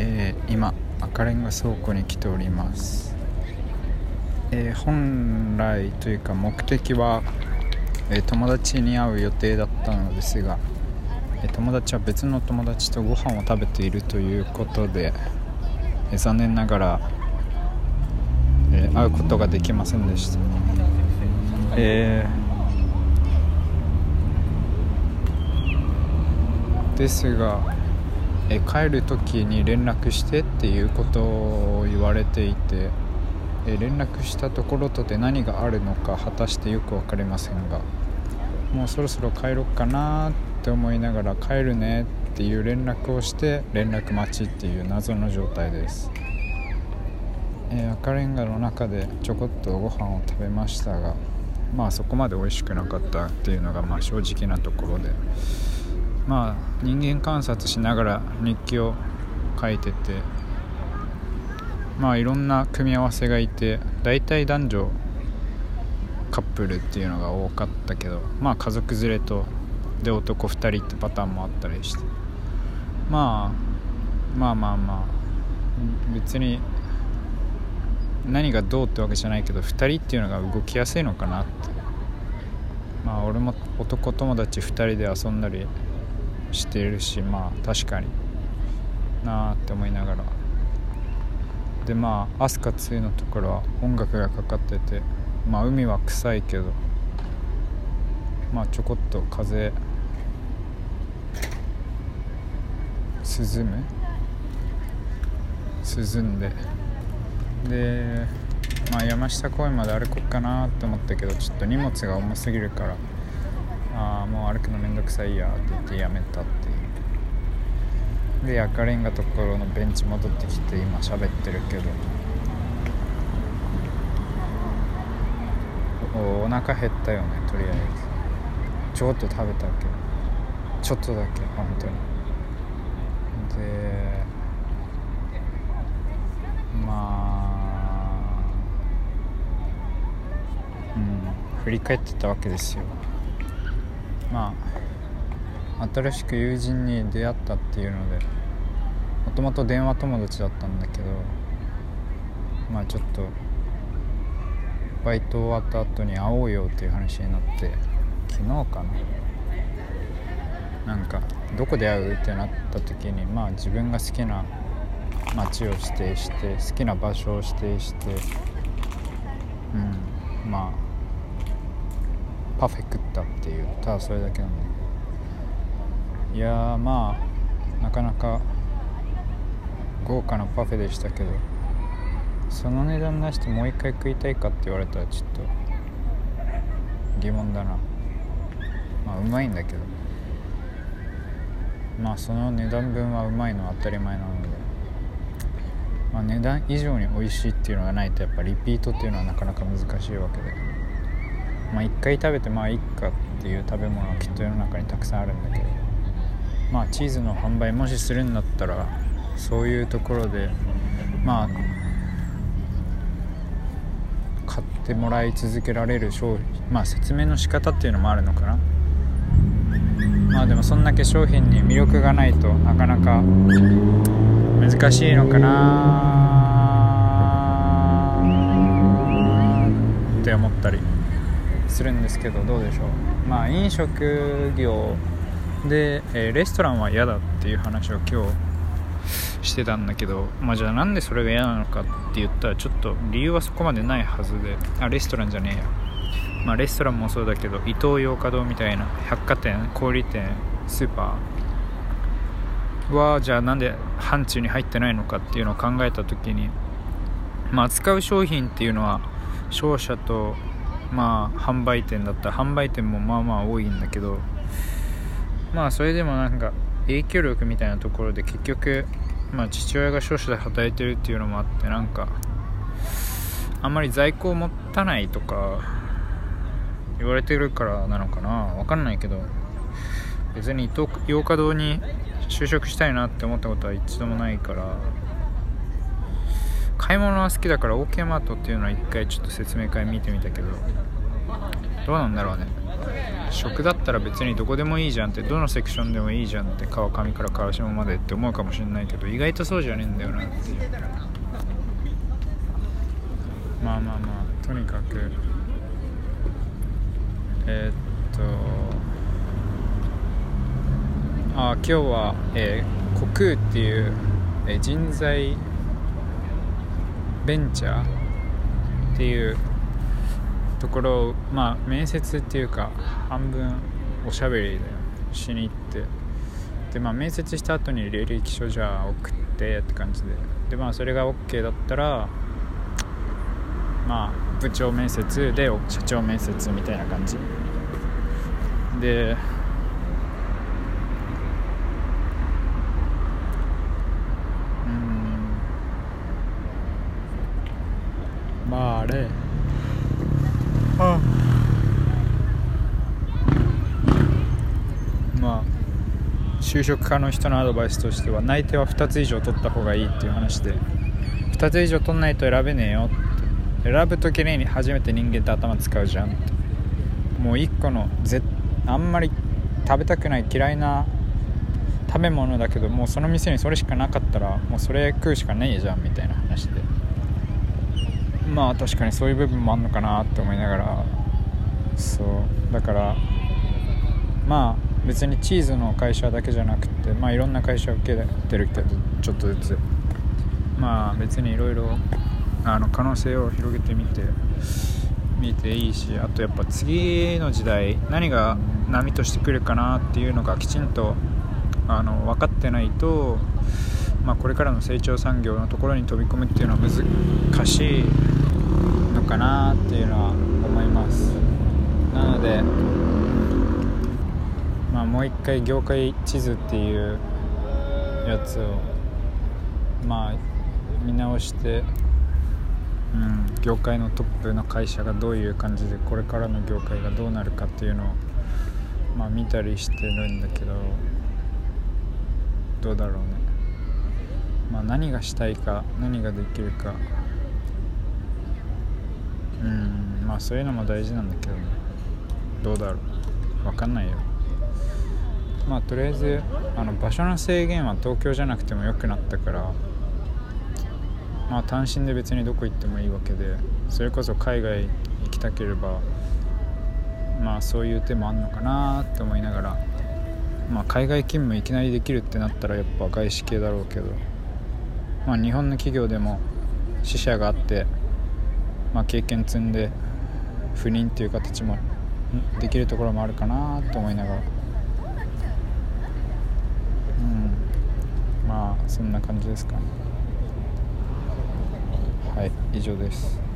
えー、今赤レンガ倉庫に来ております、えー、本来というか目的は、えー、友達に会う予定だったのですが、え友達は別の友達とご飯を食べているということで、え残念ながら、え会うことができませんでした。えですがえ帰る時に連絡してっていうことを言われていてえ連絡したところとで何があるのか果たしてよく分かりませんがもうそろそろ帰ろっかなって思いながら帰るねっていう連絡をして連絡待ちっていう謎の状態です、え赤レンガの中でちょこっとご飯を食べましたがまあそこまで美味しくなかったっていうのがまあ正直なところで。まあ人間観察しながら日記を書いててまあいろんな組み合わせがいて大体男女カップルっていうのが多かったけどまあ家族連れとで男2人ってパターンもあったりしてまあまあまあまあ別に何がどうってわけじゃないけど2人っていうのが動きやすいのかなって。まあ俺も男友達2人で遊んだりしてるしまあ確かになあって思いながら。でまあ飛鳥2のところは音楽がかかっててまあ海は臭いけどまあちょこっと風涼む？涼んで。でまあ山下公園まで歩こうかなって思ったけどちょっと荷物が重すぎるから。もう歩くのめんどくさいやって言ってやめたっていう。で赤レンガところのベンチ戻ってきて今喋ってるけど。おお腹減ったよねとりあえず。ちょっと食べたけど。ちょっとだけ本当に。でまあうん振り返ってたわけですよ。まあ新しく友人に出会ったっていうのでもともと電話友達だったんだけどまあちょっとバイト終わった後に会おうよっていう話になって昨日かな。なんかどこで会うってなった時にまあ自分が好きな街を指定して好きな場所を指定してうんまあパフェ食ったっていうただそれだけなんでいやまあなかなか豪華なパフェでしたけどその値段出してもう一回食いたいかって言われたらちょっと疑問だな。まあうまいんだけど。まあその値段分はうまいのは当たり前なので、まあ、値段以上に美味しいっていうのがないとやっぱリピートっていうのはなかなか難しいわけで。まあ1回食べてまあいっかっていう食べ物はきっと世の中にたくさんあるんだけどまあチーズの販売もしするんだったらそういうところでまあ買ってもらい続けられる商品まあ説明の仕方っていうのもあるのかな。まあでもそんだけ商品に魅力がないとなかなか難しいのかなって思ったり。するんですけどどうでしょう。まあ飲食業で、えー、レストランは嫌だっていう話を今日してたんだけどまあじゃあなんでそれが嫌なのかって言ったらちょっと理由はそこまでないはずで。あレストランじゃねえや。まあレストランもそうだけどイトーヨーカドーみたいな百貨店小売店スーパー。はじゃあなんで範疇に入ってないのかっていうのを考えた時にまあ扱う商品っていうのは商社とまあ販売店だったら販売店もまあまあ多いんだけどまあそれでもなんか影響力みたいなところで結局まあ父親が商社で働いてるっていうのもあってなんかあんまり在庫を持たないとか言われてるからなのかな。わかんないけど別に洋華堂に就職したいなって思ったことは一度もないから買い物は好きだから OK マートっていうのは一回ちょっと説明会見てみたけどどうなんだろうね。食だったら別にどこでもいいじゃんってどのセクションでもいいじゃんって川上から川下までって思うかもしれないけど意外とそうじゃねえんだよなっていう。まあまあまあとにかく。えー、っとあ今日は、えー、国空っていう、えー、人材ベンチャーっていうところをまあ面接っていうか半分おしゃべりでしに行って。でまあ面接した後に履歴書じゃあ送ってって感じで。でまあそれが OK だったらまあ部長面接で社長面接みたいな感じ。でうんまああれ。あまあ。就職家の人のアドバイスとしては内定は2つ以上取った方がいいっていう話で。2つ以上取んないと選べねえよって。選ぶ時に初めて人間って頭使うじゃんって。もう1個のぜあんまり食べたくない嫌いな食べ物だけどもうその店にそれしかなかったらもうそれ食うしかないじゃんみたいな話でまあ確かにそういう部分もあんのかなって思いながら。そう。だからまあ別にチーズの会社だけじゃなくてまあいろんな会社受けてるけどちょっとずつ。まあ別にいろいろ可能性を広げてみて見ていいしあとやっぱ次の時代何が波としてくるかなっていうのがきちんとあの分かってないと、まあ、これからの成長産業のところに飛び込むっていうのは難しい。かなっていうのは思います。なので、まあ、もう一回業界地図っていうやつをまあ見直してうん、業界のトップの会社がどういう感じでこれからの業界がどうなるかっていうのを、まあ、見たりしてるんだけどどうだろうね、まあ、何がしたいか何ができるかうんまそういうのも大事なんだけどね。どうだろう。分かんないよ。まあとりあえずあの場所の制限は東京じゃなくても良くなったからまあ単身で別にどこ行ってもいいわけでそれこそ海外行きたければまあそういう手もあんのかなって思いながらまあ海外勤務いきなりできるってなったらやっぱ外資系だろうけどまあ日本の企業でも支社があってまあ経験積んで赴任という形もできるところもあるかなと思いながら。うん。まあそんな感じですかね。はい以上です。